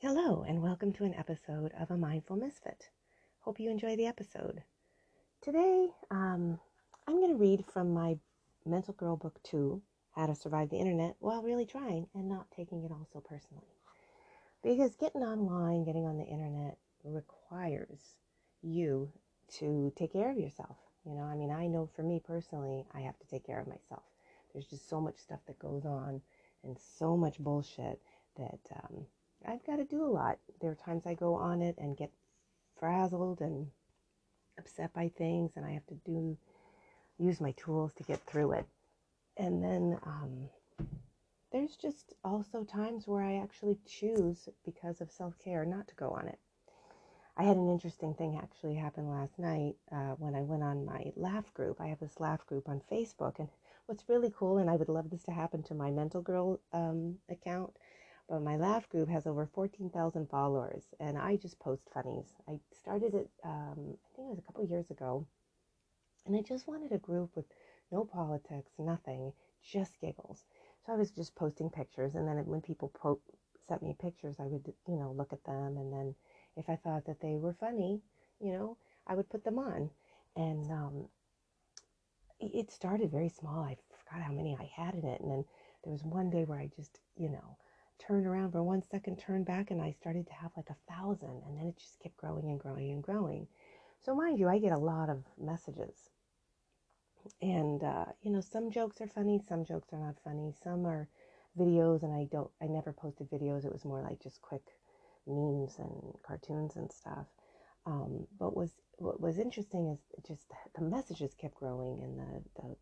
Hello, and welcome to an episode of A Mindful Misfit. Hope you enjoy the episode. Today, um, I'm going to read from my Mental Girl Book 2 How to Survive the Internet While Really Trying and Not Taking It All So Personally. Because getting online, getting on the internet requires you to take care of yourself. You know, I mean, I know for me personally, I have to take care of myself. There's just so much stuff that goes on and so much bullshit that um, I've got to do a lot. There are times I go on it and get frazzled and upset by things, and I have to do use my tools to get through it. And then um, there's just also times where I actually choose, because of self care, not to go on it. I had an interesting thing actually happen last night uh, when I went on my laugh group. I have this laugh group on Facebook, and what's really cool, and I would love this to happen to my Mental Girl um, account, but my laugh group has over 14,000 followers, and I just post funnies. I started it, um, I think it was a couple years ago, and I just wanted a group with no politics, nothing, just giggles. So I was just posting pictures, and then when people po- sent me pictures, I would, you know, look at them, and then if I thought that they were funny, you know, I would put them on. And um, it started very small. I forgot how many I had in it, and then there was one day where I just, you know, turned around for one second, turned back, and I started to have like a thousand, and then it just kept growing and growing and growing. So, mind you, I get a lot of messages. And, uh, you know, some jokes are funny, some jokes are not funny, some are videos, and I don't, I never posted videos. It was more like just quick memes and cartoons and stuff. Um, but was what was interesting is just the messages kept growing and the, the,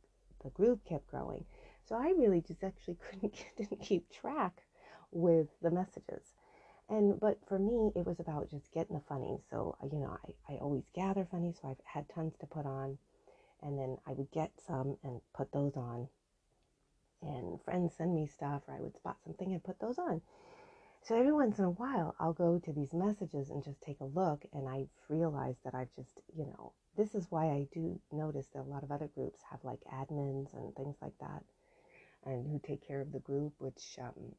the group kept growing. So I really just actually couldn't didn't keep track with the messages. And but for me, it was about just getting the funnies. So you know, I, I always gather funnies, so I've had tons to put on, and then I would get some and put those on. And friends send me stuff, or I would spot something and put those on. So every once in a while, I'll go to these messages and just take a look, and I realize that I've just, you know, this is why I do notice that a lot of other groups have like admins and things like that, and who take care of the group, which um,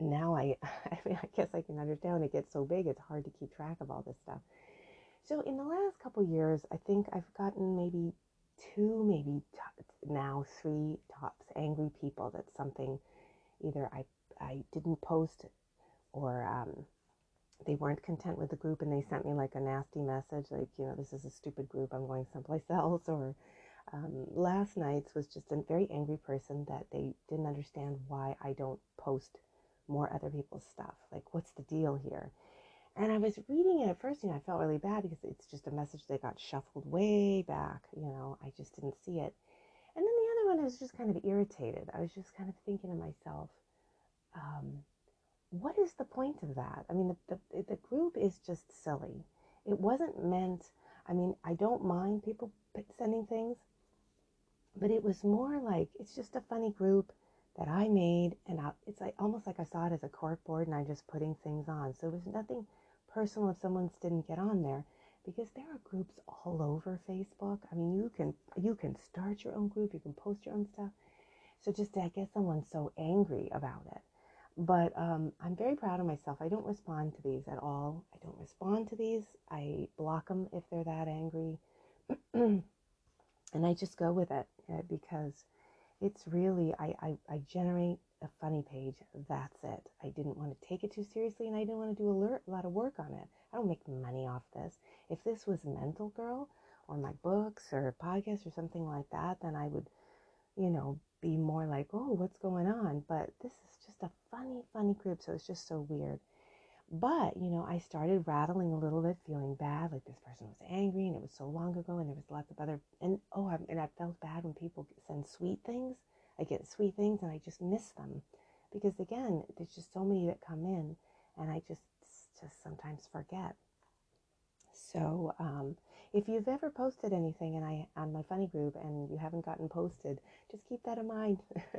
now I, I mean, I guess I can understand it gets so big, it's hard to keep track of all this stuff. So in the last couple years, I think I've gotten maybe two, maybe t- now three tops angry people that something either I I didn't post or um, they weren't content with the group and they sent me like a nasty message like you know this is a stupid group I'm going someplace else or um, last night's was just a very angry person that they didn't understand why I don't post more other people's stuff. Like, what's the deal here? And I was reading it at first, you know, I felt really bad because it's just a message that got shuffled way back. You know, I just didn't see it. And then the other one, I was just kind of irritated. I was just kind of thinking to myself, um, what is the point of that? I mean, the, the, the group is just silly. It wasn't meant, I mean, I don't mind people sending things, but it was more like it's just a funny group that I made, and I, it's like almost like I saw it as a corkboard, and I'm just putting things on. So it was nothing personal if someone didn't get on there, because there are groups all over Facebook. I mean, you can you can start your own group, you can post your own stuff. So just to get someone so angry about it. But um, I'm very proud of myself. I don't respond to these at all. I don't respond to these. I block them if they're that angry, and I just go with it uh, because it's really I, I, I generate a funny page. That's it. I didn't want to take it too seriously and i didn't want to do a lot of work on it. I don't make money off this. If this was mental girl or my books or podcast or something like that then i would you know be more like oh what's going on? But this is just a funny funny group so it's just so weird but, you know, I started rattling a little bit, feeling bad, like this person was angry and it was so long ago and there was lots of other, and oh, I, and I felt bad when people send sweet things. I get sweet things and I just miss them because again, there's just so many that come in and I just, just sometimes forget. So, um, if you've ever posted anything and I on my funny group and you haven't gotten posted, just keep that in mind.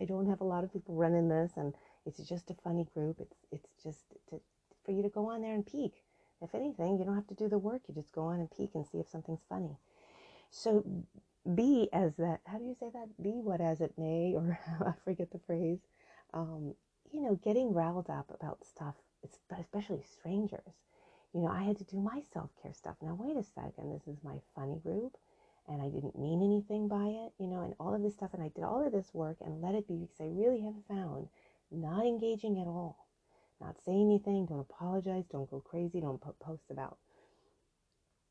I don't have a lot of people running this and it's just a funny group. It's it's just to, for you to go on there and peek. If anything, you don't have to do the work. You just go on and peek and see if something's funny. So be as that. How do you say that? Be what as it may, or I forget the phrase. Um, you know, getting riled up about stuff especially strangers. You know, I had to do my self care stuff. Now, wait a second, this is my funny group, and I didn't mean anything by it, you know, and all of this stuff. And I did all of this work and let it be because I really have found not engaging at all, not say anything, don't apologize, don't go crazy, don't put posts about,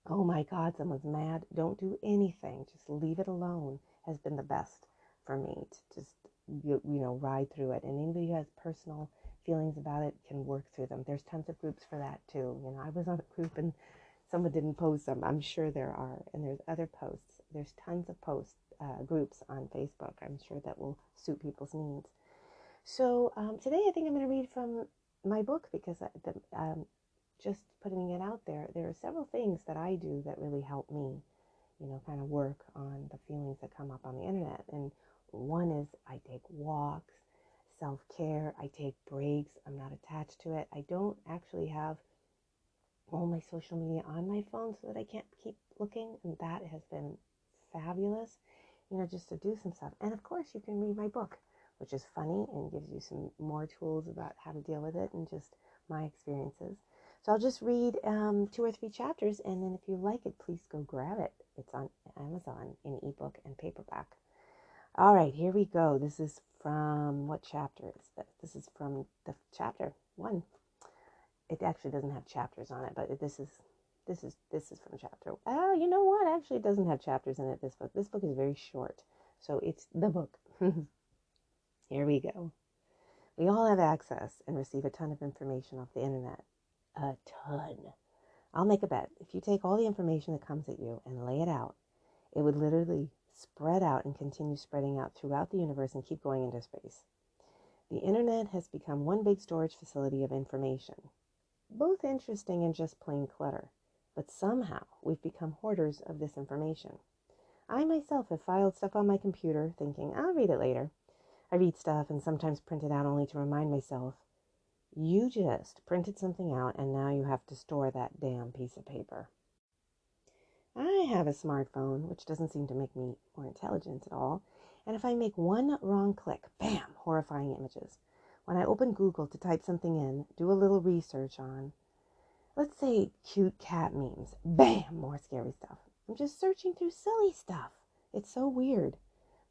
oh my God, someone's mad. Don't do anything, just leave it alone has been the best for me to just, you, you know, ride through it. And anybody who has personal feelings about it can work through them. There's tons of groups for that too. You know, I was on a group and someone didn't post them. I'm sure there are. And there's other posts. There's tons of posts, uh, groups on Facebook. I'm sure that will suit people's needs. So um, today I think I'm going to read from my book because I, the, um, just putting it out there, there are several things that I do that really help me, you know, kind of work on the feelings that come up on the internet. And one is I take walks, self care, I take breaks, I'm not attached to it. I don't actually have all my social media on my phone so that I can't keep looking. And that has been fabulous, you know, just to do some stuff. And of course, you can read my book which is funny and gives you some more tools about how to deal with it and just my experiences. So I'll just read um, two or three chapters, and then if you like it, please go grab it. It's on Amazon in ebook and paperback. All right, here we go. This is from what chapter is this? This is from the chapter one. It actually doesn't have chapters on it, but this is this is this is from chapter. Oh, you know what? Actually, it doesn't have chapters in it. This book. This book is very short, so it's the book. Here we go. We all have access and receive a ton of information off the internet. A ton. I'll make a bet. If you take all the information that comes at you and lay it out, it would literally spread out and continue spreading out throughout the universe and keep going into space. The internet has become one big storage facility of information, both interesting and just plain clutter. But somehow we've become hoarders of this information. I myself have filed stuff on my computer thinking, I'll read it later. I read stuff and sometimes print it out only to remind myself, you just printed something out and now you have to store that damn piece of paper. I have a smartphone, which doesn't seem to make me more intelligent at all. And if I make one wrong click, bam, horrifying images. When I open Google to type something in, do a little research on, let's say, cute cat memes, bam, more scary stuff. I'm just searching through silly stuff. It's so weird.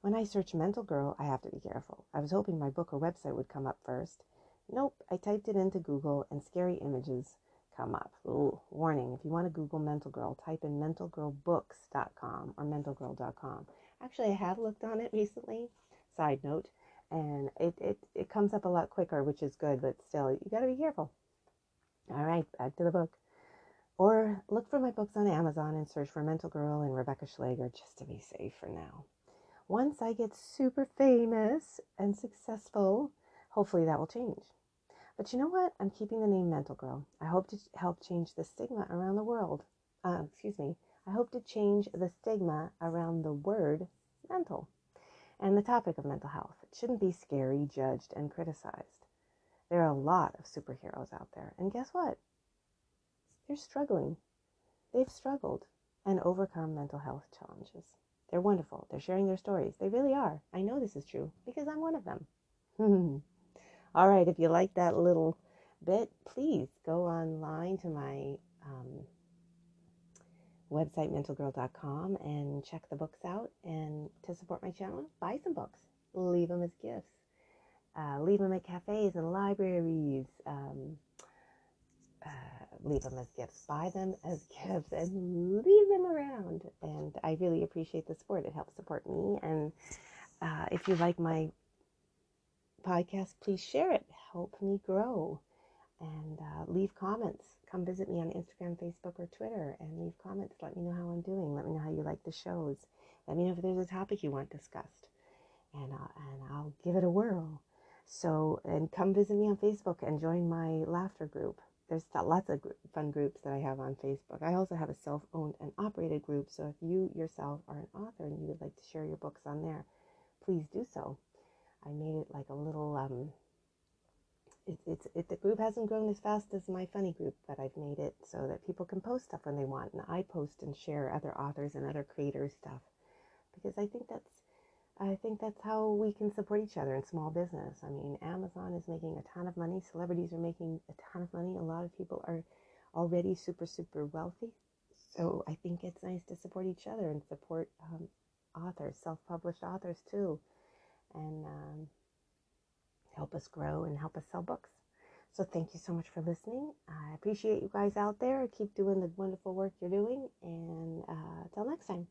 When I search mental girl, I have to be careful. I was hoping my book or website would come up first. Nope, I typed it into Google and scary images come up. Ooh, warning, if you want to Google mental girl, type in mentalgirlbooks.com or mentalgirl.com. Actually, I have looked on it recently, side note, and it, it, it comes up a lot quicker, which is good, but still, you got to be careful. All right, back to the book. Or look for my books on Amazon and search for Mental Girl and Rebecca Schlager just to be safe for now once I get super famous and successful, hopefully that will change. But you know what? I'm keeping the name Mental Girl. I hope to help change the stigma around the world. Uh, excuse me. I hope to change the stigma around the word mental and the topic of mental health. It shouldn't be scary, judged, and criticized. There are a lot of superheroes out there. And guess what? They're struggling. They've struggled and overcome mental health challenges. They're wonderful. They're sharing their stories. They really are. I know this is true because I'm one of them. All right. If you like that little bit, please go online to my um, website, mentalgirl.com, and check the books out. And to support my channel, buy some books. Leave them as gifts. Uh, leave them at cafes and libraries. Um, uh, leave them as gifts, buy them as gifts, and leave them around. And I really appreciate the support. It helps support me. And uh, if you like my podcast, please share it. Help me grow. And uh, leave comments. Come visit me on Instagram, Facebook, or Twitter and leave comments. Let me know how I'm doing. Let me know how you like the shows. Let me know if there's a topic you want discussed. And, uh, and I'll give it a whirl. So, and come visit me on Facebook and join my laughter group there's lots of fun groups that I have on Facebook. I also have a self owned and operated group. So if you yourself are an author and you would like to share your books on there, please do so. I made it like a little, um, it, it's, it, the group hasn't grown as fast as my funny group, but I've made it so that people can post stuff when they want. And I post and share other authors and other creators' stuff because I think that's I think that's how we can support each other in small business. I mean, Amazon is making a ton of money. Celebrities are making a ton of money. A lot of people are already super, super wealthy. So I think it's nice to support each other and support um, authors, self published authors too, and um, help us grow and help us sell books. So thank you so much for listening. I appreciate you guys out there. Keep doing the wonderful work you're doing. And uh, until next time.